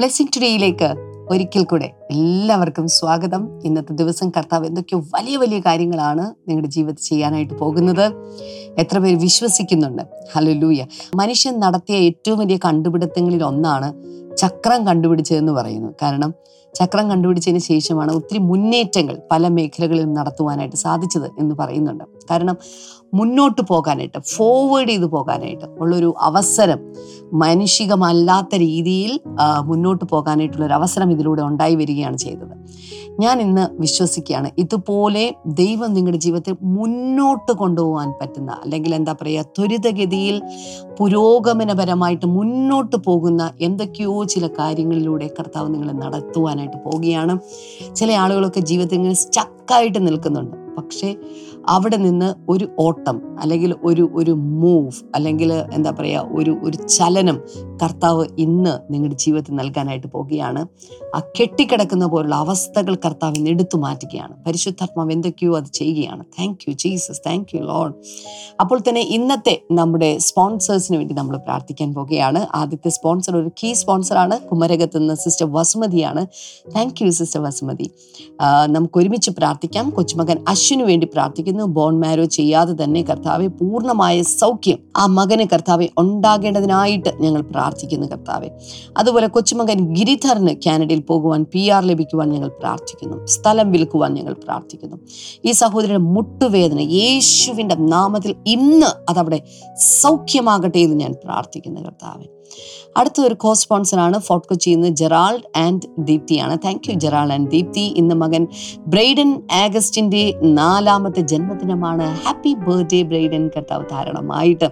Blessing ടുഡേയിലേക്ക് ഒരിക്കൽ കൂടെ എല്ലാവർക്കും സ്വാഗതം. ഇന്നത്തെ ദിവസം കർത്താവ് എന്തൊക്കെയോ വലിയ വലിയ കാര്യങ്ങളാണ് നിങ്ങളുടെ ജീവിതത്തിൽ ചെയ്യാനായിട്ട് പോകുന്നത്. എത്ര പേര് വിശ്വസിക്കുന്നുണ്ട്. ഹലലൂയ മനുഷ്യൻ നടത്തിയ ഏറ്റവും വലിയ കണ്ടുപിടുത്തങ്ങളിൽ ഒന്നാണ് ചക്രം കണ്ടുപിടിച്ചതെന്ന് പറയുന്നു കാരണം ചക്രം കണ്ടുപിടിച്ചതിന് ശേഷമാണ് ഒത്തിരി മുന്നേറ്റങ്ങൾ പല മേഖലകളിലും നടത്തുവാനായിട്ട് സാധിച്ചത് എന്ന് പറയുന്നുണ്ട്. കാരണം മുന്നോട്ട് പോകാനായിട്ട് ഫോർവേഡ് ചെയ്ത് പോകാനായിട്ട് ഉള്ളൊരു അവസരം മാനുഷികമല്ലാത്ത രീതിയിൽ മുന്നോട്ട് പോകാനായിട്ടുള്ളൊരു അവസരം ഇതിലൂടെ ഉണ്ടായി വരികയാണ് ചെയ്തത്. ഞാൻ ഇന്ന് വിശ്വസിക്കുകയാണ് ഇതുപോലെ ദൈവം നിങ്ങളുടെ ജീവിതത്തിൽ മുന്നോട്ട് കൊണ്ടുപോകാൻ പറ്റുന്ന അല്ലെങ്കിൽ എന്താ പറയുക ത്വരിതഗതിയിൽ പുരോഗമനപരമായിട്ട് മുന്നോട്ട് പോകുന്ന എന്തൊക്കെയോ ചില കാര്യങ്ങളിലൂടെ കർത്താവ് നിങ്ങളെ നടത്തുവാനായിട്ട് പോവുകയാണ്. ചില ആളുകളൊക്കെ ജീവിതത്തിൽ ഇങ്ങനെ സ്റ്റക്കായിട്ട് നിൽക്കുന്നുണ്ട്. പക്ഷേ അവിടെ നിന്ന് ഒരു ഓട്ടം അല്ലെങ്കിൽ ഒരു ഒരു മൂവ് അല്ലെങ്കിൽ എന്താ പറയുക ഒരു ഒരു ചലനം കർത്താവ് ഇന്ന് നിങ്ങളുടെ ജീവിതത്തിൽ നൽകാനായിട്ട് പോവുകയാണ് ആ കെട്ടിക്കിടക്കുന്ന പോലുള്ള അവസ്ഥകൾ കർത്താവ് ഇന്ന് എടുത്തു മാറ്റുകയാണ്. പരിശുദ്ധാത്മാവ് എന്തൊക്കെയോ അത് ചെയ്യുകയാണ്. Thank you Jesus thank you Lord അപ്പോൾ തന്നെ ഇന്നത്തെ നമ്മുടെ സ്പോൺസേഴ്സിന് വേണ്ടി നമ്മൾ പ്രാർത്ഥിക്കാൻ പോവുകയാണ് ആദ്യത്തെ സ്പോൺസർ ഒരു കീ സ്പോൺസറാണ് കുമരകത്ത് നിന്ന് sister വസുമതിയാണ്. Thank you sister Vasumathi. നമുക്ക് ഒരുമിച്ച് പ്രാർത്ഥിക്കാം. കൊച്ചുമകൻ അശ്വിനു വേണ്ടി പ്രാർത്ഥിക്കുന്നു. ബോൺ മാരോ ചെയ്യാതെ തന്നെ കർത്താവെ പൂർണമായ സൗഖ്യം ആ മകന് കർത്താവെ ഉണ്ടാകേണ്ടതിനായിട്ട് ഞങ്ങൾ പ്രാർത്ഥിക്കുന്നു കർത്താവെ. അതുപോലെ കൊച്ചുമകൻ ഗിരിധറിന് കാനഡയിൽ പോകുവാൻ പി ആർ ലഭിക്കുവാൻ ഞങ്ങൾ പ്രാർത്ഥിക്കുന്നു. സ്ഥലം വിൽക്കുവാൻ ഞങ്ങൾ പ്രാർത്ഥിക്കുന്നു. ഈ സഹോദരന്റെ മുട്ടുവേദന യേശുവിന്റെ നാമത്തിൽ ഇന്ന് അതവിടെ സൗഖ്യമാകട്ടെ എന്ന് ഞാൻ പ്രാർത്ഥിക്കുന്നു കർത്താവെ. അടുത്ത ഒരു കോ സ്പോൺസറാണ് ഫോർട്ട് കൊച്ചിയിൽ നിന്ന് Gerald and ദീപ്തിയാണ്. Thank you Gerald and Deepthi. ഇന്ന് മകൻ ബ്രൈഡൻ ആഗസ്റ്റിന്റെ നാലാമത്തെ ജന്മദിനമാണ്. ഹാപ്പി ബർത്ത്ഡേ ബ്രൈഡൻ കർത്താവ് ധാരണമായിട്ട്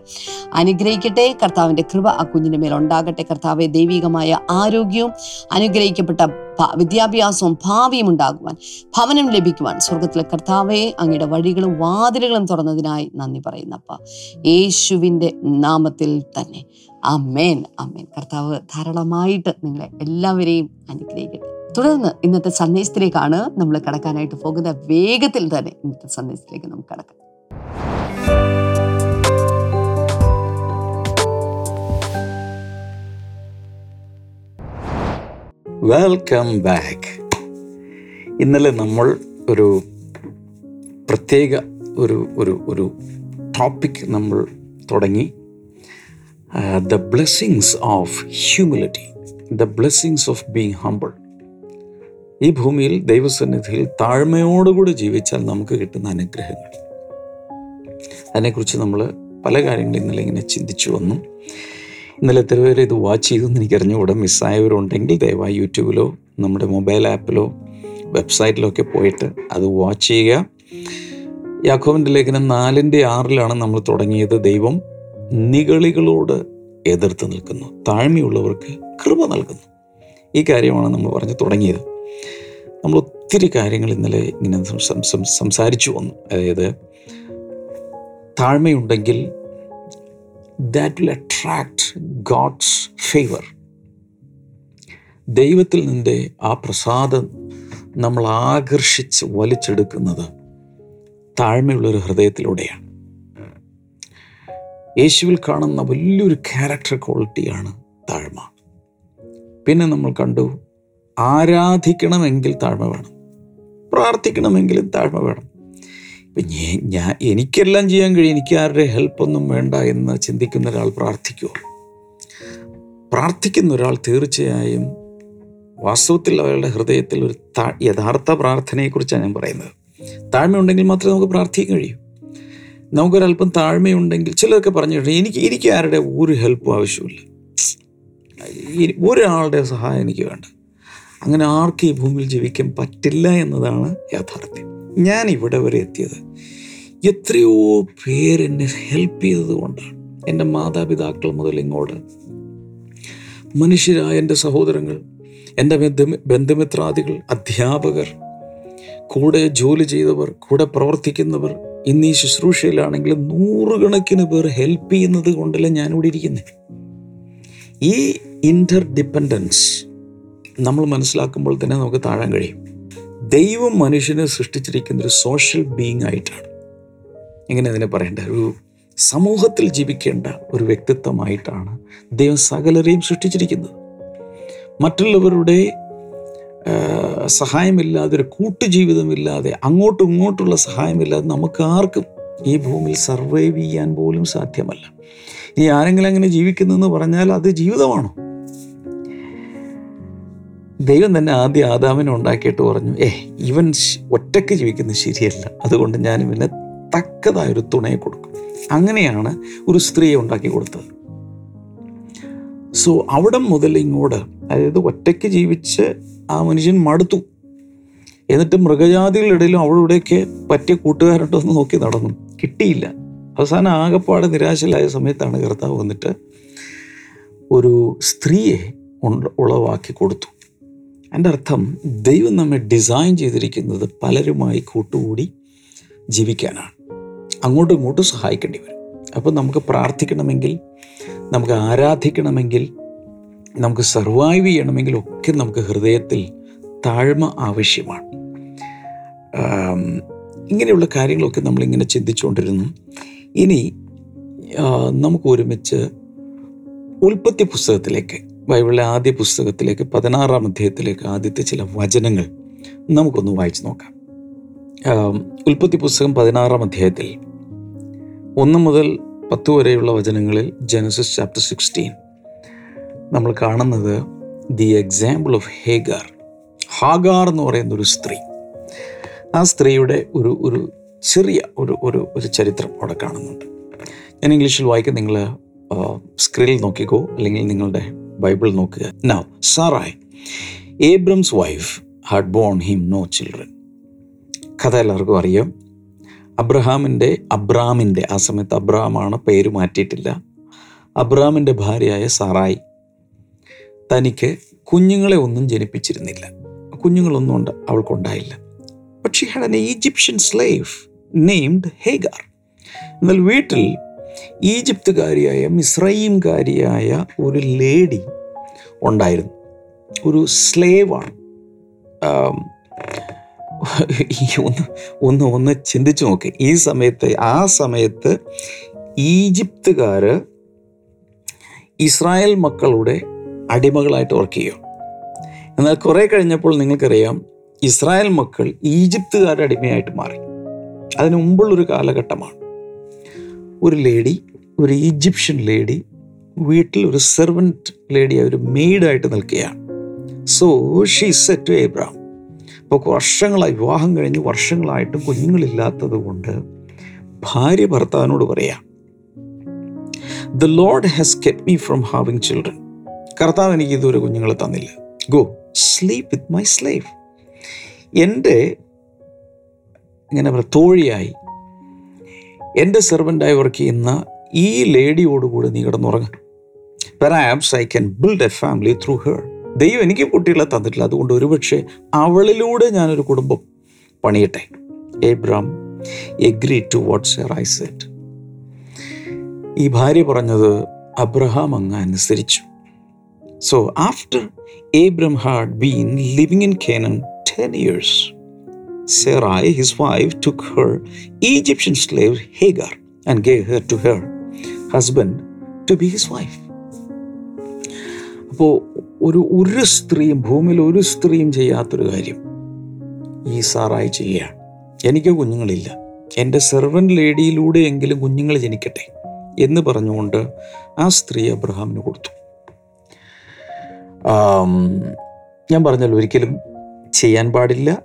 അനുഗ്രഹിക്കട്ടെ. കർത്താവിന്റെ കൃപ ആ കുഞ്ഞിന്റെ മേൽ ഉണ്ടാകട്ടെ. കർത്താവെ ദൈവികമായ ആരോഗ്യവും അനുഗ്രഹിക്കപ്പെട്ട വിദ്യാഭ്യാസവും ഭാവിയും ഉണ്ടാകുവാൻ ഭവനം ലഭിക്കുവാൻ സ്വർഗത്തിലെ കർത്താവെ അങ്ങയുടെ വഴികളും വാതിലുകളും തുറന്നതിനായി നന്ദി പറയുന്നപ്പ യേശുവിന്റെ നാമത്തിൽ തന്നെ. അമ്മേൻ അമ്മേൻ കർത്താവ് ധാരാളമായിട്ട് നിങ്ങളെ എല്ലാവരെയും അനുഗ്രഹിക്കട്ടെ. തുടർന്ന് ഇന്നത്തെ സന്ദേശത്തിലേക്കാണ് നമ്മൾ കടക്കാനായിട്ട് പോകുന്നത്. വേഗത്തിൽ തന്നെ ഇന്നത്തെ സന്ദേശത്തിലേക്ക് നമുക്ക് കടക്കാം. വെൽക്കം ബാക്ക് ഇന്നലെ നമ്മൾ ഒരു പ്രത്യേക ഒരു ഒരു ഒരു ടോപ്പിക് നമ്മൾ തുടങ്ങി. The blessings of humility the blessings of being humble ഈ ഭൂമിയിൽ ദൈവസന്നിധിയിൽ താഴ്മയോടുകൂടി ജീവിച്ചാൽ നമുക്ക് കിട്ടുന്ന അനുഗ്രഹങ്ങൾ. അതിനെക്കുറിച്ച് നമ്മൾ പല കാര്യങ്ങളും ഇന്നലെ ഇങ്ങനെ ചിന്തിച്ചു വന്നു. ഇന്നലെ എത്ര പേര് ഇത് വാച്ച് ചെയ്തെന്ന് എനിക്കറിഞ്ഞുകൂടെ മിസ്സായവരുണ്ടെങ്കിൽ ദയവായി യൂട്യൂബിലോ നമ്മുടെ മൊബൈൽ ആപ്പിലോ വെബ്സൈറ്റിലോ ഒക്കെ പോയിട്ട് അത് വാച്ച് ചെയ്യുക. യാക്കോവിന്റെ ലേഖനം നാലിന്റെ ആറിലാണ് നമ്മൾ തുടങ്ങിയത്. ദൈവം നികളികളോട് എതിർത്ത് നിൽക്കുന്നു. താഴ്മയുള്ളവർക്ക് കൃപ നൽകുന്നു. ഈ കാര്യമാണ് നമ്മൾ പറഞ്ഞു തുടങ്ങിയത്. നമ്മൾ ഒത്തിരി കാര്യങ്ങൾ ഇന്നലെ ഇങ്ങനെ സംസാരിച്ചു വന്നു. അതായത് താഴ്മയുണ്ടെങ്കിൽ that will attract God's favour ദൈവത്തിൽ നിന്റെ ആ പ്രസാദം നമ്മൾ ആകർഷിച്ച് വലിച്ചെടുക്കുന്നത് താഴ്മയുള്ളൊരു ഹൃദയത്തിലൂടെയാണ്. യേശുവിൽ കാണുന്ന വലിയൊരു ക്യാരക്ടർ ക്വാളിറ്റിയാണ് താഴ്മ. പിന്നെ നമ്മൾ കണ്ടു ആരാധിക്കണമെങ്കിൽ താഴ്മ വേണം. പ്രാർത്ഥിക്കണമെങ്കിലും താഴ്മ വേണം. ഇപ്പം ഞാൻ എനിക്കെല്ലാം ചെയ്യാൻ കഴിയും. എനിക്ക് ആരുടെ ഹെൽപ്പൊന്നും വേണ്ട എന്ന് ചിന്തിക്കുന്ന ഒരാൾ പ്രാർത്ഥിക്കുമോ പ്രാർത്ഥിക്കുന്ന ഒരാൾ തീർച്ചയായും വാസ്തവത്തിൽ അവരുടെ ഹൃദയത്തിൽ ഒരു യഥാർത്ഥ പ്രാർത്ഥനയെക്കുറിച്ചാണ് ഞാൻ പറയുന്നത്. താഴ്മയുണ്ടെങ്കിൽ മാത്രമേ നമുക്ക് പ്രാർത്ഥിക്കാൻ കഴിയൂ. നമുക്കൊരല്പം താഴ്മയുണ്ടെങ്കിൽ ചിലരൊക്കെ പറഞ്ഞു എനിക്ക് എനിക്ക് ആരുടെ ഒരു ഹെൽപ്പും ആവശ്യമില്ല ഒരാളുടെ സഹായം എനിക്ക് വേണ്ട. അങ്ങനെ ആർക്കും ഈ ഭൂമിയിൽ ജീവിക്കാൻ പറ്റില്ല എന്നതാണ് യാഥാർത്ഥ്യം. ഞാൻ ഇവിടെ വരെ എത്തിയത് എത്രയോ പേരെന്നെ ഹെൽപ്പ് ചെയ്തത് കൊണ്ടാണ്. എന്റെ മാതാപിതാക്കൾ മുതൽ ഇങ്ങോട്ട്. മനുഷ്യരായ എന്റെ സഹോദരങ്ങൾ എന്റെ ബന്ധു ബന്ധുമിത്രാദികൾ അധ്യാപകർ കൂടെ ജോലി ചെയ്തവർ കൂടെ പ്രവർത്തിക്കുന്നവർ ഇന്ന് ഈ ശുശ്രൂഷയിലാണെങ്കിൽ നൂറുകണക്കിന് പേർ ഹെൽപ്പ് ചെയ്യുന്നത് കൊണ്ടല്ല ഞാനിവിടെ ഇരിക്കുന്നത് ഈ ഇന്റർ ഡിപ്പെൻഡൻസ് നമ്മൾ മനസ്സിലാക്കുമ്പോൾ തന്നെ നമുക്ക് താഴാൻ കഴിയും. ദൈവം മനുഷ്യനെ സൃഷ്ടിച്ചിരിക്കുന്ന ഒരു സോഷ്യൽ ബീങ് ആയിട്ടാണ്. എങ്ങനെ അതിനെ പറയേണ്ട ഒരു സമൂഹത്തിൽ ജീവിക്കേണ്ട ഒരു വ്യക്തിത്വമായിട്ടാണ് ദൈവം സകലരെയും സൃഷ്ടിച്ചിരിക്കുന്നത്. മറ്റുള്ളവരുടെ സഹായമില്ലാതെ ഒരു കൂട്ടുജീവിതമില്ലാതെ അങ്ങോട്ടും ഇങ്ങോട്ടുള്ള സഹായമില്ലാതെ നമുക്ക് ആർക്കും ഈ ഭൂമിയിൽ സർവൈവ് ചെയ്യാൻ പോലും സാധ്യമല്ല. ഇനി ആരെങ്കിലും അങ്ങനെ ജീവിക്കുന്നെന്ന് പറഞ്ഞാൽ അത് ജീവിതമാണോ? ദൈവം തന്നെ ആദ്യം ആദാമിനെ ഉണ്ടാക്കിയിട്ട് പറഞ്ഞു ഏ ഇവൻ ഒറ്റയ്ക്ക് ജീവിക്കുന്നത് ശരിയല്ല. അതുകൊണ്ട് ഞാൻ ഇവന് തക്കതായൊരു തുണയെ കൊടുക്കും. അങ്ങനെയാണ് ഒരു സ്ത്രീയെ ഉണ്ടാക്കി കൊടുത്തത്. സോ അവിടെ മുതൽ ഇങ്ങോട്ട് അതായത് ഒറ്റയ്ക്ക് ജീവിച്ച് ആ മനുഷ്യൻ മടുത്തു. എന്നിട്ട് മൃഗജാതികളിടയിലും അവിടെ പറ്റിയ കൂട്ടുകാരുണ്ടോ എന്ന് നോക്കി നടന്നു. കിട്ടിയില്ല. അവസാനം ആകെപ്പാടെ നിരാശയിലായ സമയത്താണ് കർത്താവ് വന്നിട്ട് ഒരു സ്ത്രീയെ ഉളവാക്കി കൊടുത്തു. എന്റെ അർത്ഥം ദൈവം നമ്മെ ഡിസൈൻ ചെയ്തിരിക്കുന്നത് പലരുമായി കൂട്ടുകൂടി ജീവിക്കാനാണ്. അങ്ങോട്ടും ഇങ്ങോട്ടും സഹായിക്കേണ്ടി വരും. അപ്പോൾ നമുക്ക് പ്രാർത്ഥിക്കണമെങ്കിൽ നമുക്ക് ആരാധിക്കണമെങ്കിൽ നമുക്ക് സർവൈവ് ചെയ്യണമെങ്കിൽ ഒക്കെ നമുക്ക് ഹൃദയത്തിൽ താഴ്മ ആവശ്യമാണ്. ഇങ്ങനെയുള്ള കാര്യങ്ങളൊക്കെ നമ്മളിങ്ങനെ ചിന്തിച്ചുകൊണ്ടിരുന്നു. ഇനി നമുക്ക് ഒരുമിച്ച് ഉൽപ്പത്തി പുസ്തകത്തിലേക്ക് ബൈബിളിലെ ആദ്യ പുസ്തകത്തിലേക്ക് പതിനാറാം അധ്യായത്തിലേക്ക് ആദ്യത്തെ ചില വചനങ്ങൾ നമുക്കൊന്ന് വായിച്ചു നോക്കാം. ഉൽപ്പത്തി പുസ്തകം പതിനാറാം അധ്യായത്തിൽ ഒന്ന് മുതൽ പത്ത് വരെയുള്ള വചനങ്ങളിൽ ജനസിസ് ചാപ്റ്റർ സിക്സ്റ്റീൻ. നമ്മൾ കാണുന്നത് the example of Hagar. Hagar എന്ന് പറയുന്ന ഒരു സ്ത്രീ. ആ സ്ത്രീയുടെ ഒരു ഒരു ചെറിയ ഒരു ഒരു ഒരു ചരിത്രം അവിടെ കാണുന്നുണ്ട്. ഞാൻ ഇംഗ്ലീഷിൽ വായിക്കാൻ നിങ്ങൾ സ്ക്രീനിൽ നോക്കിക്കോ. അല്ലെങ്കിൽ നിങ്ങളുടെ ബൈബിൾ നോക്കുക. Now Sarai Abram's wife had borne him no children കഥ എല്ലാവർക്കും അറിയാം. അബ്രഹാമിന്റെ അബ്രാമിന്റെ ആ സമയത്ത് അബ്രഹാമാണ് പേര് മാറ്റിയിട്ടില്ല. അബ്രഹാമിന്റെ ഭാര്യയായ സറായി. തനിക്ക് കുഞ്ഞുങ്ങളെ ഒന്നും ജനിപ്പിച്ചിരുന്നില്ല. കുഞ്ഞുങ്ങളൊന്നും ഉണ്ട് അവൾക്കുണ്ടായില്ല. പക്ഷേ had an Egyptian slave named Hagar എന്നാൽ വീട്ടിൽ ഈജിപ്തുകാരിയായ മിസ്രൈംകാരിയായ ഒരു ലേഡി ഉണ്ടായിരുന്നു. ഒരു സ്ലേവാണ് ഒന്ന് ഒന്ന് ഒന്ന് ചിന്തിച്ചു നോക്ക്. ഈ സമയത്ത് ആ സമയത്ത് ഈജിപ്തുകാർ ഇസ്രായേൽ മക്കളുടെ അടിമകളായിട്ട് വർക്ക് ചെയ്യും. എന്നാൽ കുറേ കഴിഞ്ഞപ്പോൾ നിങ്ങൾക്കറിയാം ഇസ്രായേൽ മക്കൾ ഈജിപ്തുകാരുടെ അടിമയായിട്ട് മാറി. അതിന് മുമ്പുള്ളൊരു കാലഘട്ടമാണ്. ഒരു ലേഡി ഒരു ഈജിപ്ഷ്യൻ ലേഡി വീട്ടിൽ ഒരു സെർവന്റ് ലേഡി ഒരു മെയ്ഡായിട്ട് നിൽക്കുകയാണ്. So she said to Abram അപ്പോൾ വർഷങ്ങളായി വിവാഹം കഴിഞ്ഞ് വർഷങ്ങളായിട്ടും കുഞ്ഞുങ്ങളില്ലാത്തത് കൊണ്ട് ഭാര്യ ഭർത്താവിനോട് പറയാം the Lord has kept me from having children കർത്താവ് എനിക്ക് ഇതുവരെ കുഞ്ഞുങ്ങളെ തന്നില്ല. Go sleep with my slave എന്റെ ഇങ്ങനെ പറയാം തോഴിയായി എന്റെ സെർവന്റായി വർക്ക് ചെയ്യുന്ന ഈ ലേഡിയോടുകൂടി നീ കിടന്നുറങ്ങാം. Perhaps I can build a family through her ദൈവം എനിക്ക് കുട്ടികളെ തന്നിട്ടില്ല. അതുകൊണ്ട് ഒരുപക്ഷെ അവളിലൂടെ ഞാനൊരു കുടുംബം പണിയട്ടെ. എബ്രാം എഗ്രി ടു വാട്ട്സ് ഐ സെറ്റ് ഈ ഭാര്യ പറഞ്ഞത് അബ്രഹാം അങ്ങ് അനുസരിച്ചു. So after Abram had been living in Canaan ten years Sarai, his wife took her Egyptian slave Hagar and gave her to her husband to be his wife അപ്പോൾ ഒരു ഒരു സ്ത്രീയും ഭൂമിയിൽ ഒരു സ്ത്രീയും ചെയ്യാത്തൊരു കാര്യം. ഈ സാറായി ചെയ്യുകയാണ്. എനിക്ക് കുഞ്ഞുങ്ങളില്ല. എന്റെ സെർവന്റ് ലേഡിയിലൂടെയെങ്കിലും കുഞ്ഞുങ്ങൾ ജനിക്കട്ടെ എന്ന് പറഞ്ഞുകൊണ്ട് ആ സ്ത്രീ അബ്രഹാമിന് കൊടുത്തു. ഞാൻ പറഞ്ഞല്ലോ ഒരിക്കലും ചെയ്യാൻ പാടില്ല.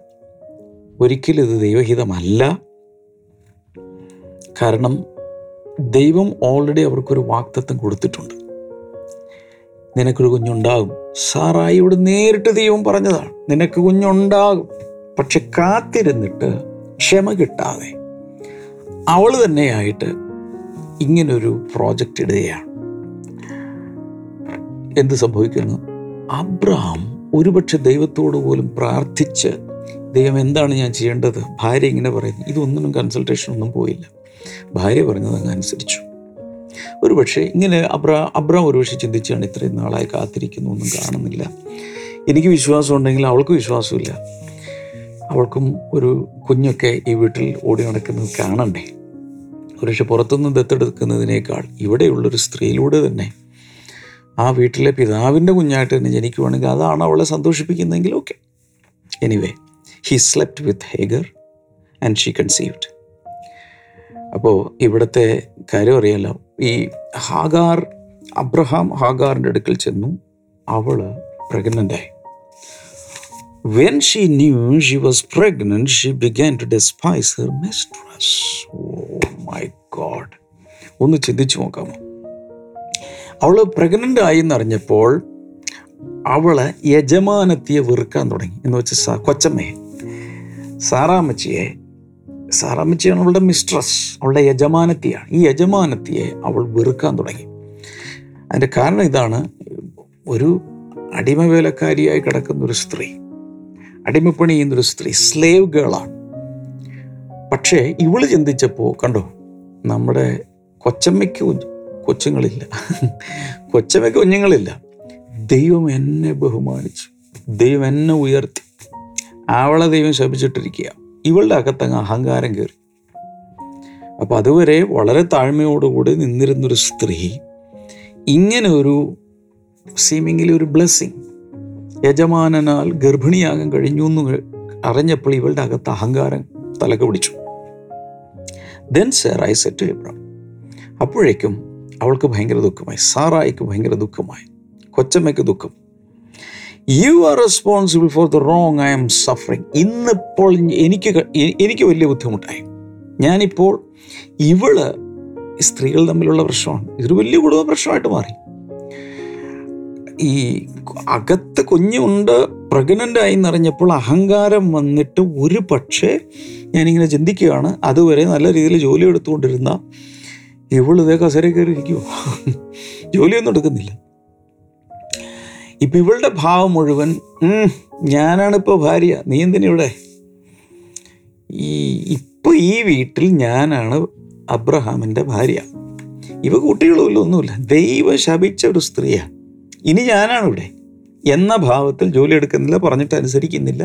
ഒരിക്കലും ഇത് ദൈവഹിതമല്ല. കാരണം ദൈവം ഓൾറെഡി അവർക്കൊരു വാക്തത്വം കൊടുത്തിട്ടുണ്ട്. നിനക്കൊരു കുഞ്ഞുണ്ടാകും. സാറായിയോട് നേരിട്ട് ദൈവം പറഞ്ഞതാണ് നിനക്ക് കുഞ്ഞുണ്ടാകും. പക്ഷെ കാത്തിരുന്നിട്ട് ക്ഷമ കിട്ടാതെ അവൾ തന്നെയായിട്ട് ഇങ്ങനൊരു പ്രോജക്റ്റ് ഇടുകയാണ്. എന്ത് സംഭവിക്കുന്നു? അബ്രഹാം ഒരുപക്ഷെ ദൈവത്തോട് പോലും പ്രാർത്ഥിച്ച് ദൈവം എന്താണ് ഞാൻ ചെയ്യേണ്ടത്? ഭാര്യ ഇങ്ങനെ പറയുന്നു ഇതൊന്നും കൺസൾട്ടേഷൻ ഒന്നും പോയില്ല. ഭാര്യ പറഞ്ഞത് ഒരുപക്ഷെ ഇങ്ങനെ അബ്ര അബ്രാം ഒരുപക്ഷെ ചിന്തിച്ചാണ് ഇത്രയും നാളായി കാത്തിരിക്കുന്നു ഒന്നും കാണുന്നില്ല. എനിക്ക് വിശ്വാസം ഉണ്ടെങ്കിൽ അവൾക്ക് വിശ്വാസമില്ല. അവൾക്കും ഒരു കുഞ്ഞൊക്കെ ഈ വീട്ടിൽ ഓടി നടക്കുന്നത് കാണണ്ടേ? ഒരുപക്ഷെ പുറത്തുനിന്ന് ദത്തെടുക്കുന്നതിനേക്കാൾ ഇവിടെയുള്ളൊരു സ്ത്രീയിലൂടെ തന്നെ ആ വീട്ടിലെ പിതാവിന്റെ കുഞ്ഞായിട്ട് തന്നെ ജനിക്കുവാണെങ്കിൽ അതാണ് അവളെ സന്തോഷിപ്പിക്കുന്നതെങ്കിൽ okay anyway he slept with Hagar and she conceived അപ്പോൾ ഇവിടുത്തെ കാര്യം അറിയാലോ. ഈ ഹാഗാർ അബ്രഹാം ഹാഗാറിന്റെ അടുക്കൽ ചെന്നു അവൾ പ്രഗ്നന്റായി when she knew she was pregnant, she began to despise her mistress oh my God ഒന്ന് ചിന്തിച്ചു നോക്കാമോ അവൾ പ്രഗ്നന്റ് ആയി എന്നറിഞ്ഞപ്പോൾ അവൾ യജമാനത്തിയെ വെറുക്കാൻ തുടങ്ങി. എന്ന് വെച്ചാൽ കൊച്ചമ്മയെ സാറാമ്മച്ചിയെ സാറാമ്മച്ചിയാണ് അവളുടെ മിസ്ട്രസ് അവളുടെ യജമാനത്തിയാണ്. ഈ യജമാനത്തിയെ അവൾ വെറുക്കാൻ തുടങ്ങി. അതിന്റെ കാരണം ഇതാണ് ഒരു അടിമവേലക്കാരിയായി കിടക്കുന്ന ഒരു സ്ത്രീ അടിമപ്പണി ചെയ്യുന്നൊരു സ്ത്രീ സ്ലേവ് ഗേളാണ് പക്ഷേ ഇവൾ ചിന്തിച്ചപ്പോൾ കണ്ടോ നമ്മുടെ കൊച്ചമ്മയ്ക്ക് കൊച്ചുങ്ങളില്ല. കൊച്ചമ്മയ്ക്ക് കുഞ്ഞുങ്ങളില്ല. ദൈവം എന്നെ ബഹുമാനിച്ചു. ദൈവം എന്നെ ഉയർത്തി. അവളെ ദൈവം ശപിച്ചിട്ടിരിക്കുക ഇവളുടെ അകത്തങ്ങ് അഹങ്കാരം കയറി അപ്പം അതുവരെ വളരെ താഴ്മയോടുകൂടി നിന്നിരുന്നൊരു സ്ത്രീ ഇങ്ങനെ ഒരു സീമിങ്ങിൽ ഒരു ബ്ലെസ്സിങ് യജമാനനാൽ ഗർഭിണിയാകാൻ കഴിഞ്ഞു എന്ന് അറിഞ്ഞപ്പോൾ ഇവളുടെ അകത്ത് അഹങ്കാരം തലക്ക് പിടിച്ചു. ദെൻ സെറായി സെറ്റ് എബ്രാം അപ്പോഴേക്കും അവൾക്ക് ഭയങ്കര ദുഃഖമായി സാറായിക്ക് ഭയങ്കര ദുഃഖമായി കൊച്ചമ്മയ്ക്ക് ദുഃഖം. You are responsible for the wrong I am suffering ഇന്നിപ്പോൾ എനിക്ക് എനിക്ക് വലിയ ബുദ്ധിമുട്ടായി. ഞാനിപ്പോൾ ഇവൾ സ്ത്രീകൾ തമ്മിലുള്ള പ്രശ്നമാണ്. ഇതൊരു വലിയ കുടുംബ പ്രശ്നമായിട്ട് മാറി. ഈ അകത്ത് കുഞ്ഞുണ്ട് പ്രഗ്നന്റ് ആയി എന്നറിഞ്ഞപ്പോൾ അഹങ്കാരം വന്നിട്ട് ഒരു പക്ഷേ ഞാനിങ്ങനെ ചിന്തിക്കുകയാണ്. അതുവരെ നല്ല രീതിയിൽ ജോലി എടുത്തുകൊണ്ടിരുന്ന ഇവൾ ഇതേ കസര കയറി ഇരിക്കുമോ ജോലിയൊന്നും എടുക്കുന്നില്ല. ഇപ്പം ഇവളുടെ ഭാവം മുഴുവൻ "ഉം, ഞാനാണിപ്പോൾ ഭാര്യ. നീ എന്തിനാ ഇവിടെ? ഈ ഇപ്പോൾ ഈ വീട്ടിൽ ഞാനാണ് അബ്രഹാമിന്റെ ഭാര്യ. ഇവ കുട്ടികളുമില്ല ഒന്നുമില്ല. ദൈവ ശപിച്ച ഒരു സ്ത്രീയാണ് ഇനി ഞാനാണ് ഇവിടെ. എന്ന ഭാവത്തിൽ ജോലി എടുക്കുന്നില്ല പറഞ്ഞിട്ട് അനുസരിക്കുന്നില്ല.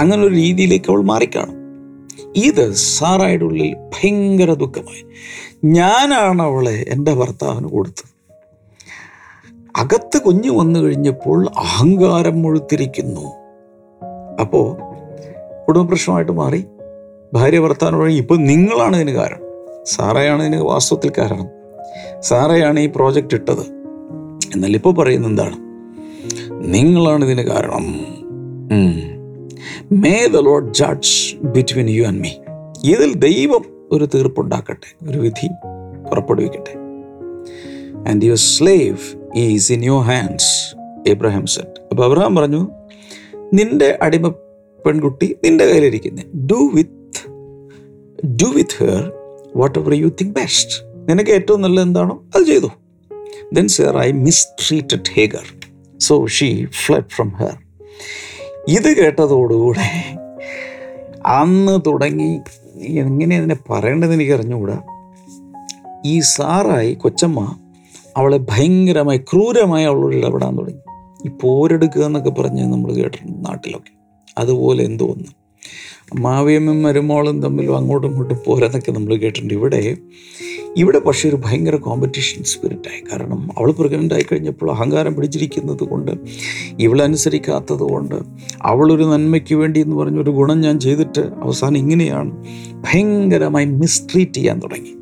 അങ്ങനെ ഒരു രീതിയിലേക്ക് അവൾ മാറിക്കാണും. ഇത് സാറായുടെ ഉള്ളിൽ ഭയങ്കര ദുഃഖമായി. ഞാനാണ് അവളെ എന്റെ ഭർത്താവിന് കൊടുത്തത്. അകത്ത് കുഞ്ഞു വന്നു കഴിഞ്ഞപ്പോൾ അഹങ്കാരം മുഴുത്തിരിക്കുന്നു. അപ്പോൾ കുടുംബ പ്രശ്നമായിട്ട് മാറി. ഭാര്യ ഭർത്താവിന് പറയും ഇപ്പം നിങ്ങളാണ് ഇതിന് കാരണം. സാറയാണ് ഇതിന് വാസ്തവത്തിൽ കാരണം. സാറയാണ് ഈ പ്രോജക്റ്റ് ഇട്ടത്. എന്നാൽ ഇപ്പോൾ പറയുന്നത് എന്താണ്? നിങ്ങളാണ് ഇതിന് കാരണം. May the Lord judge between you and me ഇതിൽ ദൈവം ഒരു തീർപ്പുണ്ടാക്കട്ടെ ഒരു വിധി പുറപ്പെടുവിക്കട്ടെ. And your slave is in your hands Abraham said അപ്പോൾ അബ്രഹാം പറഞ്ഞു നിന്റെ അടിമ പെൺകുട്ടി നിന്റെ കയ്യിലിരിക്കുന്നത് do with do with her whatever you think best നിനക്ക് ഏറ്റവും നല്ലത് എന്താണോ അത് ചെയ്തു. Then Sarai mistreated Hagar so she fled from her ഇത് കേട്ടതോടുകൂടെ അന്ന് തുടങ്ങി എങ്ങനെ അതിനെ പറയേണ്ടതെന്ന് എനിക്ക് അറിഞ്ഞുകൂടാ ഈ സാറായി കൊച്ചമ്മ അവളെ ഭയങ്കരമായി ക്രൂരമായി അവളോട് ഇടപെടാൻ തുടങ്ങി. ഈ പോരെടുക്കുക എന്നൊക്കെ പറഞ്ഞ് നമ്മൾ കേട്ടിട്ടുണ്ട് നാട്ടിലൊക്കെ. അതുപോലെ എന്തോ ഒന്ന്. മാവിയമ്മയും മരുമോളും തമ്മിലും അങ്ങോട്ടും ഇങ്ങോട്ടും പോരെന്നൊക്കെ നമ്മൾ കേട്ടിട്ടുണ്ട്. ഇവിടെ ഇവിടെ പക്ഷേ ഒരു ഭയങ്കര കോമ്പറ്റീഷൻ സ്പിരിറ്റായി കാരണം അവൾ പ്രഗ്നന്റ് ആയി കഴിഞ്ഞപ്പോൾ അഹങ്കാരം പിടിച്ചിരിക്കുന്നത് കൊണ്ട് ഇവളനുസരിക്കാത്തത് കൊണ്ട് അവളൊരു നന്മയ്ക്ക് വേണ്ടി എന്ന് പറഞ്ഞൊരു ഗുണം ഞാൻ ചെയ്തിട്ട് അവസാനം ഇങ്ങനെയാണ് ഭയങ്കരമായി മിസ്ട്രീറ്റ് ചെയ്യാൻ തുടങ്ങി.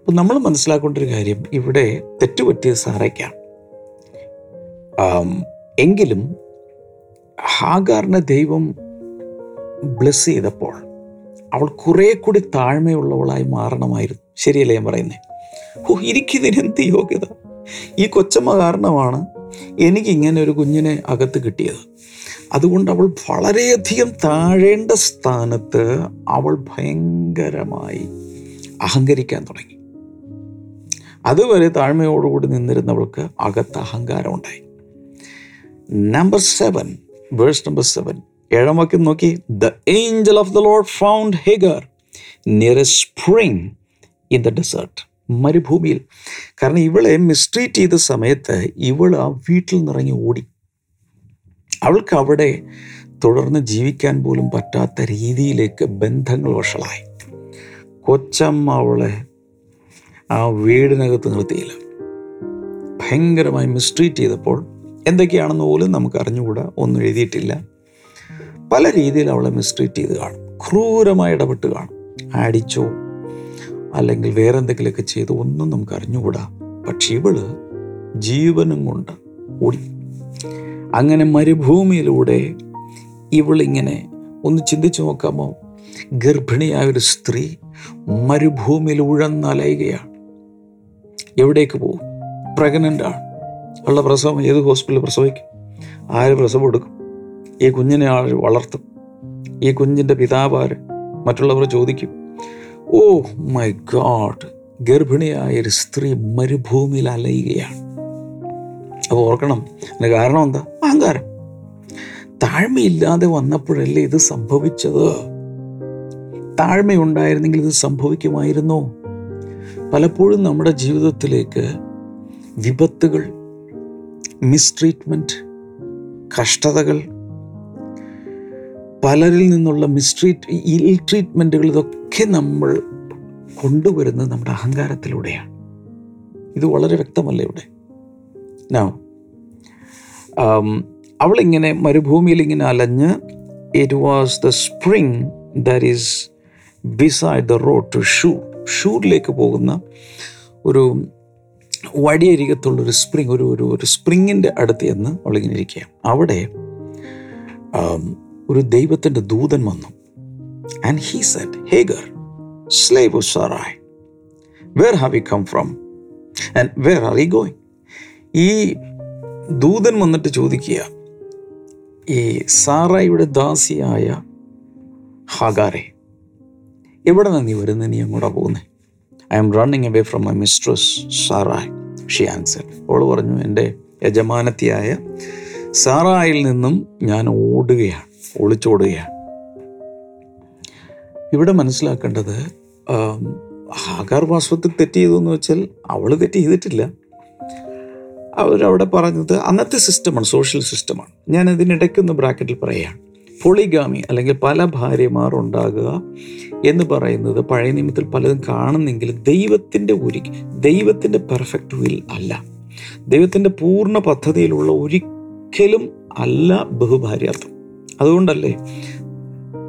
അപ്പം നമ്മൾ മനസ്സിലാക്കേണ്ട ഒരു കാര്യം ഇവിടെ തെറ്റുപറ്റിയത് സാറയ്ക്കാണ് എങ്കിലും ഹാഗാറിനെ ദൈവം ബ്ലെസ് ചെയ്തപ്പോൾ അവൾ കുറേ കൂടി താഴ്മയുള്ളവളായി മാറണമായിരുന്നു. ശരിയല്ലേ ഞാൻ പറയുന്നത് ഓ എനിക്കിതിനെന്ത് യോഗ്യത? ഈ കൊച്ചമ്മ കാരണമാണ് എനിക്ക് ഇങ്ങനെ ഒരു കുഞ്ഞിനെ അകത്ത് കിട്ടിയത്. അതുകൊണ്ട് അവൾ വളരെയധികം താഴേണ്ട സ്ഥാനത്ത് അവൾ ഭയങ്കരമായി അഹങ്കരിക്കാൻ തുടങ്ങി. അതുവരെ താഴ്മയോടുകൂടി നിന്നിരുന്നവൾക്ക് അകത്ത് അഹങ്കാരം ഉണ്ടായി number seven verse number seven ഏഴാം വാക്യം നോക്കി. The angel of the Lord found Hagar near a spring in the desert മരുഭൂമിയിൽ. കാരണം ഇവളെ മിസ്ട്രീറ്റ് ചെയ്ത സമയത്ത് ഇവൾ ആ വീട്ടിൽ നിന്നിറങ്ങി ഓടി. അവൾക്ക് അവിടെ തുടർന്ന് ജീവിക്കാൻ പോലും പറ്റാത്ത രീതിയിലേക്ക് ബന്ധങ്ങൾ വഷളായി. കൊച്ചമ്മ അവളെ ആ വീടിനകത്ത് നിർത്തിയില്ല. ഭയങ്കരമായി മിസ്ട്രീറ്റ് ചെയ്തപ്പോൾ എന്തൊക്കെയാണെന്ന് പോലും നമുക്ക് അറിഞ്ഞുകൂടാ ഒന്നും എഴുതിയിട്ടില്ല. പല രീതിയിൽ അവളെ മിസ്ട്രീറ്റ് ചെയ്ത് കാണും. ക്രൂരമായി ഇടപെട്ട് കാണും. അടിച്ചോ അല്ലെങ്കിൽ വേറെ എന്തെങ്കിലുമൊക്കെ ചെയ്തോ ഒന്നും നമുക്ക് അറിഞ്ഞുകൂടാ. പക്ഷെ ഇവൾ ജീവനും കൊണ്ട് ഓടി. അങ്ങനെ മരുഭൂമിയിലൂടെ ഇവളിങ്ങനെ ഒന്ന് ചിന്തിച്ചു നോക്കാമോ? ഗർഭിണിയായ ഒരു സ്ത്രീ മരുഭൂമിയിൽ ഉഴന്നലയുകയാണ് എവിടേക്ക് പോകും? പ്രഗ്നന്റ് ആണ് ഉള്ള പ്രസവം ഏത് ഹോസ്പിറ്റലിൽ പ്രസവിക്കും? ആര് പ്രസവം എടുക്കും? ഈ കുഞ്ഞിനെ ആൾ വളർത്തും? ഈ കുഞ്ഞിന്റെ പിതാവാര് മറ്റുള്ളവർ ചോദിക്കും. ഓ മൈ ഗാഡ് ഗർഭിണിയായ ഒരു സ്ത്രീ മരുഭൂമിയിൽ അലയുകയാണ്. അപ്പോൾ ഓർക്കണം അതിന് കാരണം എന്താ? അഹങ്കാരം. താഴ്മയില്ലാതെ വന്നപ്പോഴല്ലേ ഇത് സംഭവിച്ചത്? താഴ്മയുണ്ടായിരുന്നെങ്കിൽ ഇത് സംഭവിക്കുമായിരുന്നോ? പലപ്പോഴും നമ്മുടെ ജീവിതത്തിലേക്ക് വിപത്തുകൾ മിസ്ട്രീറ്റ്മെന്റ് കഷ്ടതകൾ പലരിൽ നിന്നുള്ള മിസ്ട്രീറ്റ് ഇൽ ട്രീറ്റ്മെന്റുകൾ ഇതൊക്കെ നമ്മൾ കൊണ്ടുവരുന്നത് നമ്മുടെ അഹങ്കാരത്തിലൂടെയാണ്. ഇത് വളരെ വ്യക്തമല്ല ഇവിടെ? നോ അവളിങ്ങനെ മരുഭൂമിയിൽ ഇങ്ങനെ അലഞ്ഞ് it was the spring that is beside the road to Shur ഷൂറിലേക്ക് പോകുന്ന ഒരു വഴിയരികത്തുള്ളൊരു സ്പ്രിങ് ഒരു ഒരു ഒരു സ്പ്രിങ്ങിന്റെ അടുത്ത് എന്ന് അവളിങ്ങനെ അവിടെ ഒരു ദൈവത്തിന്റെ ദൂതൻ വന്നു. And he said Hagar slave Sarai where have you come from and where are you going ഈ ദൂതൻ വന്നിട്ട് ചോദിക്കുക ഈ സാറായിയുടെ ദാസിയായ ഹാഗാരെ എവിടെ നിന്ന് നീ വരുന്നത് നീ അങ്ങോട്ടാ പോകുന്നത് I am running away from my mistress Sarai she answer അവൾ പറഞ്ഞു എന്റെ യജമാനത്തിയായ സാറായിൽ നിന്നും ഞാൻ ഓടുകയാണ് ഒളിച്ചോടുകയാണ്. ഇവിടെ മനസ്സിലാക്കേണ്ടത് ആം, ഹാഗാർ വാസ്തവത്തിൽ തെറ്റ് ചെയ്തു എന്ന് വെച്ചാൽ അവൾ തെറ്റ് ചെയ്തിട്ടില്ല. അവരവിടെ പറഞ്ഞത് അന്നത്തെ സിസ്റ്റമാണ് സോഷ്യൽ സിസ്റ്റമാണ് ഞാൻ ഇതിനിടയ്ക്കൊന്ന് ബ്രാക്കറ്റിൽ പറയുകയാണ്. പൊളിഗാമി അല്ലെങ്കിൽ പല ഭാര്യമാർ ഉണ്ടാകുക എന്ന് പറയുന്നത് പഴയ നിയമത്തിൽ പലതും കാണുന്നെങ്കിലും ദൈവത്തിന്റെ ഒരു ദൈവത്തിന്റെ പെർഫെക്റ്റ് വിൽ അല്ല. ദൈവത്തിന്റെ പൂർണ പദ്ധതിയിലുള്ള ഒരിക്കലും അല്ല ബഹുഭാര്യാർത്ഥം അതുകൊണ്ടല്ലേ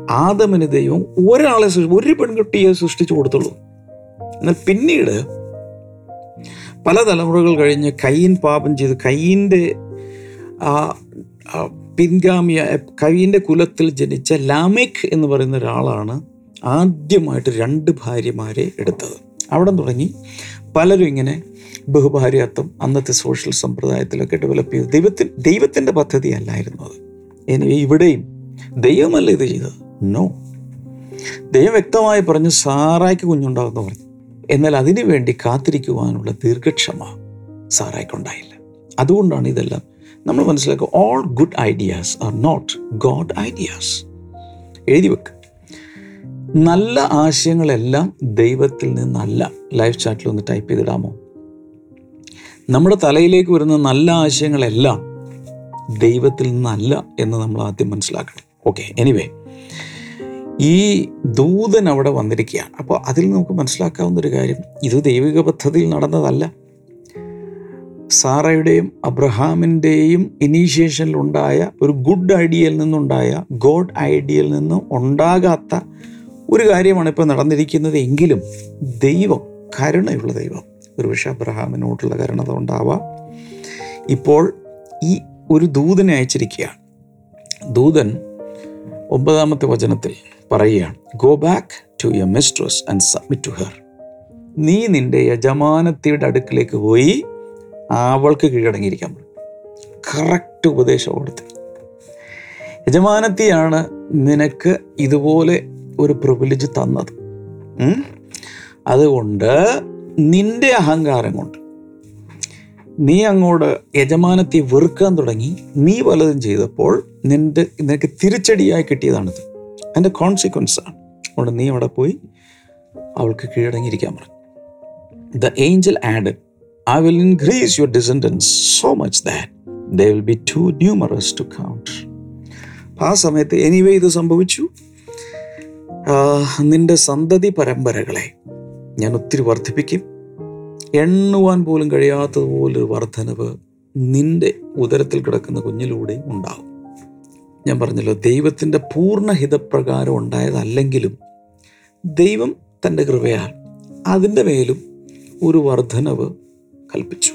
ആദമിന് ദൈവം ഒരാളെ ഒരു പെൺകുട്ടിയെ സൃഷ്ടിച്ചു കൊടുത്തുള്ളൂ. എന്നാൽ പിന്നീട് പല തലമുറകൾ കഴിഞ്ഞ് കയ്യൻ പാപം ചെയ്ത് കയ്യന്റെ പിൻഗാമിയ കവിന്റെ കുലത്തിൽ ജനിച്ച ലാമേക്ക് എന്ന് പറയുന്ന ഒരാളാണ് ആദ്യമായിട്ട് രണ്ട് ഭാര്യമാരെ എടുത്തത്. അവിടെ തുടങ്ങി പലരും ഇങ്ങനെ ബഹുഭാര്യത്വം അന്നത്തെ സോഷ്യൽ സമ്പ്രദായത്തിലൊക്കെ ഡെവലപ്പ് ചെയ്തു ദൈവത്തിന് ദൈവത്തിന്റെ പദ്ധതി അല്ലായിരുന്നു അത്. ഇനി ഇവിടെയും ദൈവമല്ല ഇത് ചെയ്തത്? നോ ദൈവം വ്യക്തമായി പറഞ്ഞു സാറായ്ക്ക് കുഞ്ഞുണ്ടാകുമെന്ന് പറഞ്ഞു. എന്നാൽ അതിനു വേണ്ടി കാത്തിരിക്കുവാനുള്ള ദീർഘക്ഷമ സാറായ്ക്കുണ്ടായില്ല. അതുകൊണ്ടാണ് ഇതെല്ലാം നമ്മൾ മനസ്സിലാക്കുക all good ideas are not God ideas എഴുതി വെക്ക്. നല്ല ആശയങ്ങളെല്ലാം ദൈവത്തിൽ നിന്നല്ല. ലൈഫ് ചാറ്റിൽ ഒന്ന് ടൈപ്പ് ചെയ്തിടാമോ? നമ്മുടെ തലയിലേക്ക് വരുന്ന നല്ല ആശയങ്ങളെല്ലാം ദൈവത്തിൽ നിന്നല്ല എന്ന് നമ്മൾ ആദ്യം മനസ്സിലാക്കണം. ഓക്കെ എനിവേ ഈ ദൂതൻ അവിടെ വന്നിരിക്കുകയാണ്. അപ്പോൾ അതിൽ നമുക്ക് മനസ്സിലാക്കാവുന്ന ഒരു കാര്യം ഇത് ദൈവിക പദ്ധതിയിൽ നടന്നതല്ല. സാറയുടെയും അബ്രഹാമിന്റെയും ഇനീഷ്യേഷനിലുണ്ടായ ഒരു ഗുഡ് ഐഡിയയിൽ നിന്നുണ്ടായ ഗോഡ് ഐഡിയയിൽ നിന്നും ഉണ്ടാകാത്ത ഒരു കാര്യമാണ് ഇപ്പോൾ നടന്നിരിക്കുന്നത്. എങ്കിലും ദൈവം കരുണയുള്ള ദൈവം ഒരുപക്ഷെ അബ്രഹാമിനോടുള്ള കരുണത ഉണ്ടാവാം ഇപ്പോൾ ഈ ഒരു ദൂതനെ അയച്ചിരിക്കുകയാണ്. ദൂതൻ ഒമ്പതാമത്തെ വചനത്തിൽ പറയുകയാണ് go back to your mistress and submit to her നീ നിന്റെ യജമാനത്തിയുടെ അടുക്കിലേക്ക് പോയി അവൾക്ക് കീഴടങ്ങിയിരിക്കാൻ പറഞ്ഞു കറക്റ്റ് ഉപദേശം കൊടുത്ത്. യജമാനത്തിയാണ് നിനക്ക് ഇതുപോലെ ഒരു പ്രിവിലേജ് തന്നത്. അതുകൊണ്ട് നിന്റെ അഹങ്കാരം കൊണ്ട് നീ അങ്ങോട്ട് യജമാനത്തെ വെറുക്കാൻ തുടങ്ങി. നീ പലതും ചെയ്തപ്പോൾ നിന്റെ നിനക്ക് തിരിച്ചടിയായി കിട്ടിയതാണിത്. അതിന്റെ കോൺസിക്വൻസ് ആണ്. അതുകൊണ്ട് നീ അവിടെ പോയി അവൾക്ക് കീഴടങ്ങിയിരിക്കാൻ പറഞ്ഞു. The angel add I will increase your descendants so much that they will be too numerous to count. ആ സമയത്ത് എനിവേ ഇത് സംഭവിച്ചു. നിന്റെ സന്തതി പരമ്പരകളെ ഞാൻ ഒത്തിരി വർദ്ധിപ്പിക്കും. എണ്ണുവാൻ പോലും കഴിയാത്തതുപോലൊരു വർധനവ് നിന്റെ ഉദരത്തിൽ കിടക്കുന്ന കുഞ്ഞിലൂടെ ഉണ്ടാവും. ഞാൻ പറഞ്ഞല്ലോ ദൈവത്തിന്റെ പൂർണഹിതപ്രകാരം ഉണ്ടായതല്ലെങ്കിലും ദൈവം തന്റെ കൃപയാൽ അതിന്റെ മേലും ഒരു വർധനവ് കൽപ്പിച്ചു.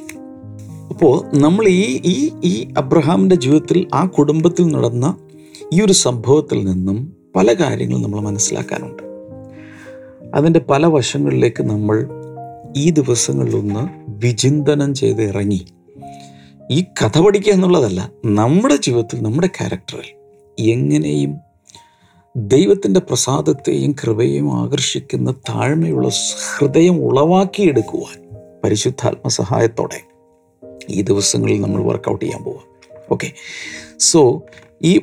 അപ്പോൾ നമ്മൾ ഈ ഈ ഈ അബ്രഹാമിന്റെ ജീവിതത്തിൽ ആ കുടുംബത്തിൽ നടന്ന ഈ ഒരു സംഭവത്തിൽ നിന്നും പല കാര്യങ്ങളും നമ്മൾ മനസ്സിലാക്കാനുണ്ട്. അതിന്റെ പല വശങ്ങളിലേക്ക് നമ്മൾ ഈ ദിവസങ്ങളിലൊന്ന് വിചിന്തനം ചെയ്ത് ഇറങ്ങി. ഈ കഥ പഠിക്കുക എന്നുള്ളതല്ല നമ്മുടെ ജീവിതത്തിൽ നമ്മുടെ ക്യാരക്ടറിൽ എങ്ങനെയും ദൈവത്തിന്റെ പ്രസാദത്തെയും കൃപയെയും ആകർഷിക്കുന്ന താഴ്മയുള്ള ഹൃദയം ഉളവാക്കിയെടുക്കുവാൻ പരിശുദ്ധാത്മ സഹായത്തോടെ ഈ ദിവസങ്ങളിൽ നമ്മൾ വർക്കൗട്ട് ചെയ്യാൻ പോവാം. ഓക്കെ സോ ഈ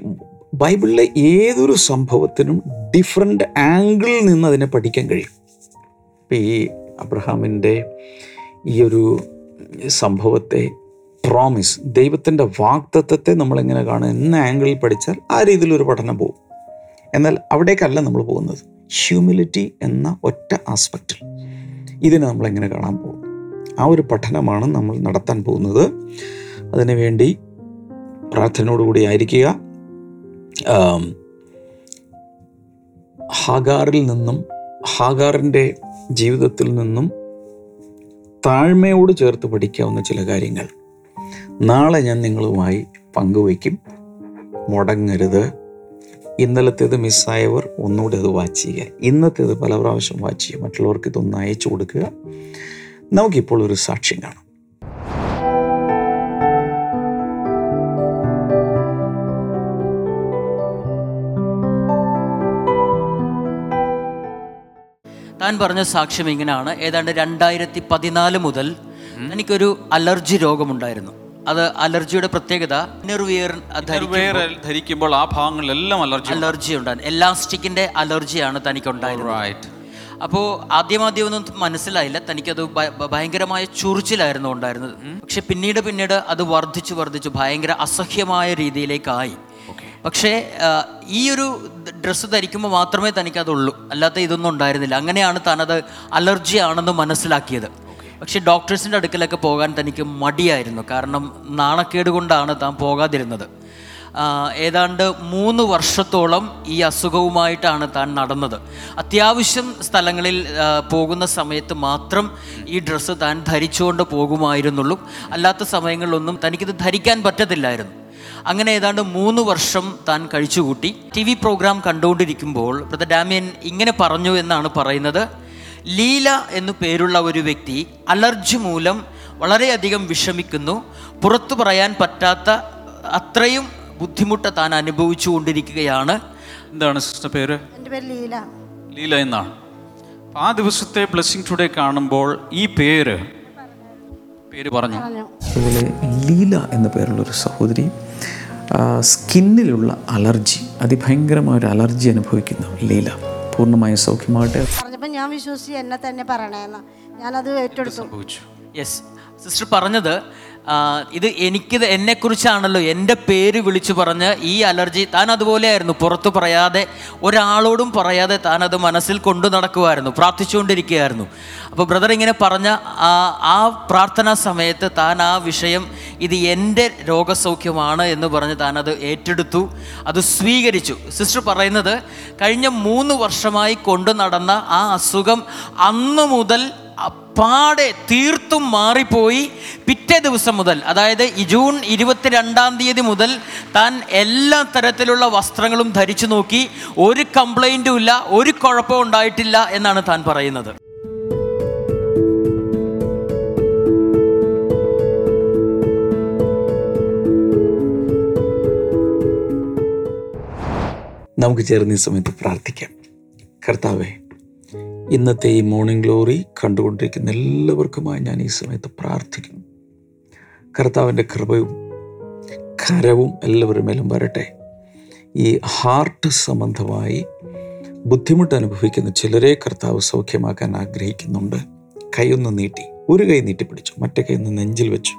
ബൈബിളിലെ ഏതൊരു സംഭവത്തിനും ഡിഫറെന്റ് ആംഗിളിൽ നിന്ന് അതിനെ പഠിക്കാൻ കഴിയും. ഇപ്പം ഈ അബ്രഹാമിന്റെ ഈ ഒരു സംഭവത്തെ പ്രോമിസ് ദൈവത്തിന്റെ വാക്തത്വത്തെ നമ്മളെങ്ങനെ കാണും എന്ന ആംഗിളിൽ പഠിച്ചാൽ ആ രീതിയിലൊരു പഠനം പോകും എന്നാൽ അവിടേക്കല്ല നമ്മൾ പോകുന്നത്. ഹ്യൂമിലിറ്റി എന്ന ഒറ്റ ആസ്പെക്റ്റിൽ ഇതിനെ നമ്മളെങ്ങനെ കാണാൻ പോകും ആ ഒരു പഠനമാണ് നമ്മൾ നടത്താൻ പോകുന്നത്. അതിനുവേണ്ടി പ്രാർത്ഥനയോടുകൂടി ആയിരിക്കുക. ഹാഗാറിൽ നിന്നും ഹാഗാറിന്റെ ജീവിതത്തിൽ നിന്നും താഴ്മയോട് ചേർത്ത് പഠിക്കാവുന്ന ചില കാര്യങ്ങൾ. നാളെ ഞാൻ നിങ്ങളുമായി പങ്കുവയ്ക്കും. മുടങ്ങരുത്. ഇന്നലത്തേത് മിസ്സായവർ ഒന്നുകൂടി അത് വാച്ച് ചെയ്യുക. ഇന്നത്തേത് പല പ്രാവശ്യം വാച്ച് ചെയ്യുക. മറ്റുള്ളവർക്ക് ഇതൊന്ന് അയച്ചു കൊടുക്കുക. നമുക്കിപ്പോൾ ഒരു സാക്ഷ്യം കാണാം. താൻ പറഞ്ഞ സാക്ഷ്യം ഇങ്ങനെയാണ്. ഏതാണ്ട് രണ്ടായിരത്തി പതിനാല് മുതൽ എനിക്കൊരു അലർജി രോഗമുണ്ടായിരുന്നു. അത് അലർജിയുടെ പ്രത്യേകത ഇന്നർവിയർ ധരിക്കുമ്പോൾ ആ ഭാഗങ്ങളിലെല്ലാം അലർജി അലർജി ഉണ്ടായിരുന്നു. എലാസ്റ്റിക്കിന്റെ അലർജിയാണ് തനിക്കുണ്ടായിരുന്നത്. റൈറ്റ് അപ്പോൾ ആദ്യമാദ്യം ഒന്നും മനസ്സിലായില്ല. തനിക്കത് ഭയങ്കരമായ ചൊറിച്ചിലായിരുന്നു ഉണ്ടായിരുന്നത്. പക്ഷെ പിന്നീട് പിന്നീട് അത് വർദ്ധിച്ചു വർദ്ധിച്ചു ഭയങ്കര അസഹ്യമായ രീതിയിലേക്കായി. പക്ഷേ ഈ ഒരു ഡ്രസ്സ് ധരിക്കുമ്പോൾ മാത്രമേ തനിക്കതുള്ളൂ. അല്ലാത്ത ഇതൊന്നും ഉണ്ടായിരുന്നില്ല. അങ്ങനെയാണ് തനത് അലർജി ആണെന്ന് മനസ്സിലാക്കിയത് പക്ഷെ ഡോക്ടേഴ്സിന്റെ അടുക്കലൊക്കെ പോകാൻ തനിക്ക് മടിയായിരുന്നു. കാരണം നാണക്കേട് കൊണ്ടാണ് താൻ പോകാതിരുന്നത്. ഏതാണ്ട് മൂന്ന് വർഷത്തോളം ഈ അസുഖവുമായിട്ടാണ് താൻ നടന്നത്. അത്യാവശ്യം സ്ഥലങ്ങളിൽ പോകുന്ന സമയത്ത് മാത്രം ഈ ഡ്രസ്സ് താൻ ധരിച്ചുകൊണ്ട് പോകുമായിരുന്നുള്ളൂ. അല്ലാത്ത സമയങ്ങളിലൊന്നും തനിക്കിത് ധരിക്കാൻ പറ്റത്തില്ലായിരുന്നു. അങ്ങനെ ഏതാണ്ട് മൂന്ന് വർഷം താൻ കഴിച്ചുകൂട്ടി. ടി വി പ്രോഗ്രാം കണ്ടുകൊണ്ടിരിക്കുമ്പോൾ ബ്രദർ ഡാമിയൻ ഇങ്ങനെ പറഞ്ഞു എന്നാണ് പറയുന്നത്. ലീല എന്നു പേരുള്ള ഒരു വ്യക്തി അലർജി മൂലം വളരെയധികം വിഷമിക്കുന്നു. പുറത്തു പറയാൻ പറ്റാത്ത അത്രയും ബുദ്ധിമുട്ട് താൻ അനുഭവിച്ചു കൊണ്ടിരിക്കുകയാണ് എന്താണ് സിസ്റ്റർ പേര്? എന്റെ പേര് ലീല. ലീല എന്നാണ് അപ്പൊ ആ ദിവസത്തെ ബ്ലെസ്സിങ് ടുഡേ കാണുമ്പോൾ ഈ പേര് പേര് പറഞ്ഞു. അതുപോലെ ലീല എന്ന പേരുള്ള ഒരു സഹോദരി സ്കിന്നിലുള്ള അലർജി അതിഭയങ്കരമായ ഒരു അലർജി അനുഭവിക്കുന്നു ലീല. പൂർണമായും സൗഖ്യമാകട്ടെ. പറഞ്ഞപ്പോൾ ഞാൻ വിശ്വസിച്ച് എന്നെ തന്നെ പറയണേന്ന്. ഞാനത് ഏറ്റെടുത്തു. സംഭവിച്ചു? യെസ് സിസ്റ്റർ പറഞ്ഞത് ഇത് എനിക്ക് എന്നെക്കുറിച്ചാണല്ലോ എന്റെ പേര് വിളിച്ചു പറഞ്ഞ് ഈ അലർജി താൻ അതുപോലെയായിരുന്നു. പുറത്തു പറയാതെ ഒരാളോടും പറയാതെ താൻ അത് മനസ്സിൽ കൊണ്ടു നടക്കുമായിരുന്നു പ്രാർത്ഥിച്ചുകൊണ്ടിരിക്കുകയായിരുന്നു. അപ്പോൾ ബ്രദർ ഇങ്ങനെ പറഞ്ഞ ആ പ്രാർത്ഥനാ സമയത്ത് താൻ ആ വിഷയം ഇത് എന്റെ രോഗസൗഖ്യമാണ് എന്ന് പറഞ്ഞ് താൻ അത് ഏറ്റെടുത്തു അത് സ്വീകരിച്ചു. സിസ്റ്റർ പറയുന്നത് കഴിഞ്ഞ മൂന്ന് വർഷമായി കൊണ്ടു നടന്ന ആ അസുഖം അന്ന് മുതൽ പാടെ തീർത്തും മാറിപ്പോയി പിറ്റേ ദിവസം മുതൽ അതായത് ജൂൺ ഇരുപത്തിരണ്ടാം തീയതി മുതൽ താൻ എല്ലാ തരത്തിലുള്ള വസ്ത്രങ്ങളും ധരിച്ചു നോക്കി ഒരു കംപ്ലൈന്റും ഇല്ല ഒരു കുഴപ്പവും ഉണ്ടായിട്ടില്ല എന്നാണ് താൻ പറയുന്നത്. നമുക്ക് ചേർന്ന് ഈ സമയത്ത് പ്രാർത്ഥിക്കാം. കർത്താവെ ഇന്നത്തെ ഈ മോർണിംഗ് ഗ്ലോറി കണ്ടുകൊണ്ടിരിക്കുന്ന എല്ലാവർക്കുമായി ഞാൻ ഈ സമയത്ത് പ്രാർത്ഥിക്കുന്നു. കർത്താവിന്റെ കൃപയും കരവും എല്ലാവരുടെ മേലും വരട്ടെ. ഈ ഹാർട്ട് സംബന്ധമായി ബുദ്ധിമുട്ട് അനുഭവിക്കുന്ന ചിലരെ കർത്താവ് സൗഖ്യമാക്കാൻ ആഗ്രഹിക്കുന്നുണ്ട്. കൈയൊന്ന് നീട്ടി ഒരു കൈ നീട്ടി പിടിച്ചു മറ്റേ കൈ ഒന്ന് നെഞ്ചിൽ വെച്ചു.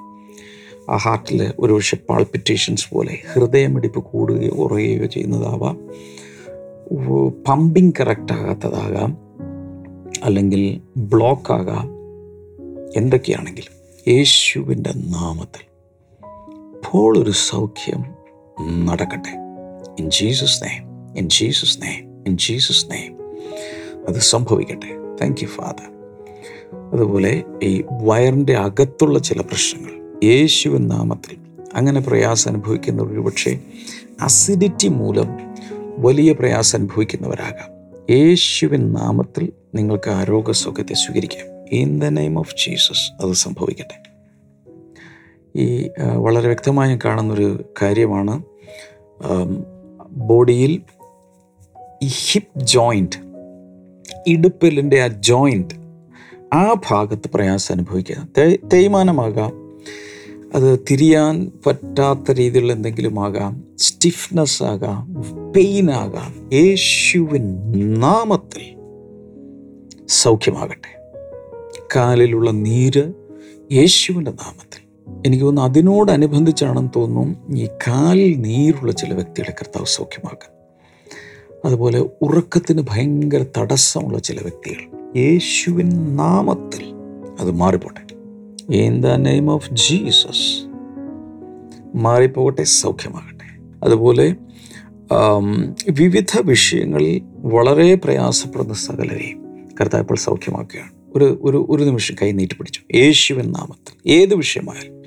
ആ ഹാർട്ടിൽ ഒരുപക്ഷെ പാൾപിറ്റേഷൻസ് പോലെ ഹൃദയമിടിപ്പ് കൂടുകയോ കുറയുകയോ ചെയ്യുന്നതാവാം. Pumping correct ആകാത്തതാകാം. അല്ലെങ്കിൽ ബ്ലോക്ക് ആകാം. എന്തൊക്കെയാണെങ്കിലും യേശുവിന്റെ നാമത്തിൽ ഇപ്പോൾ ഒരു സൗഖ്യം നടക്കട്ടെ. In Jesus name in Jesus name in Jesus name അത് സംഭവിക്കട്ടെ. താങ്ക് യു ഫാദർ അതുപോലെ ഈ വയറിന്റെ അകത്തുള്ള ചില പ്രശ്നങ്ങൾ യേശുവിൻ നാമത്തിൽ. അങ്ങനെ പ്രയാസം അനുഭവിക്കുന്നവർ ഒരുപക്ഷെ അസിഡിറ്റി മൂലം വലിയ പ്രയാസം അനുഭവിക്കുന്നവരാകാം. യേശുവിൻ നാമത്തിൽ നിങ്ങൾക്ക് ആരോഗ്യസുഖത്തെ സ്വീകരിക്കാം. In the name of Jesus അത് സംഭവിക്കട്ടെ. ഈ വളരെ വ്യക്തമായി കാണുന്നൊരു കാര്യമാണ് ബോഡിയിൽ ഈ ഹിപ്പ് ജോയിന്റ് ഇടുപ്പിലിന്റെ ആ ജോയിന്റ് ആ ഭാഗത്ത് പ്രയാസം അനുഭവിക്കുക. തേ- തേയ്മാനമാകാം അത് തിരിയാൻ പറ്റാത്ത രീതിയിലുള്ള എന്തെങ്കിലും ആകാം സ്റ്റിഫ്നെസ് ആകാം പെയിൻ ആകാം. യേശുവിൻ നാമത്തിൽ സൗഖ്യമാകട്ടെ. കാലിലുള്ള നീര് യേശുവിന്റെ നാമത്തിൽ. എനിക്ക് തോന്നുന്നു അതിനോടനുബന്ധിച്ചാണെന്ന് തോന്നുന്നു ഈ കാലിൽ നീരുള്ള ചില വ്യക്തികളെ കർത്താവ് സൗഖ്യമാക്കുക അതുപോലെ ഉറക്കത്തിന് ഭയങ്കര തടസ്സമുള്ള ചില വ്യക്തികൾ യേശുവിൻ നാമത്തിൽ അത് മാറിപ്പോട്ടെ. In the name of Jesus മാറിപ്പോകട്ടെ സൗഖ്യമാകട്ടെ. അതുപോലെ വിവിധ വിഷയങ്ങളിൽ വളരെ പ്രയാസപ്പെടുന്ന സകലരെയും കർത്താവ് സൗഖ്യമാക്കുകയാണ്. ഒരു ഒരു ഒരു നിമിഷം കൈ നീട്ടി പിടിച്ചു. യേശുവിൻ നാമത്തിൽ. ഏത് വിഷയമായാലും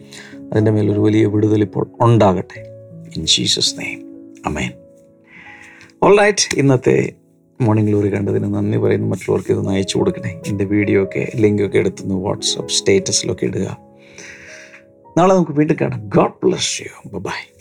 അതിന്റെ മേലൊരു വലിയ വിടുതൽ ഇപ്പോൾ ഉണ്ടാകട്ടെ. In Jesus name amen all right ഇന്നത്തെ മോർണിംഗ് ഗ്ലോറി കണ്ടതിന് നന്ദി പറയുന്നു. മറ്റുള്ളവർക്ക് ഇതൊന്ന് അയച്ചു കൊടുക്കണേ. എന്റെ വീഡിയോ ഒക്കെ ലിങ്കൊക്കെ എടുത്തുനിന്ന് വാട്സപ്പ് സ്റ്റേറ്റസിലൊക്കെ ഇടുക. നാളെ നമുക്ക് വീണ്ടും കാണാം. God bless you by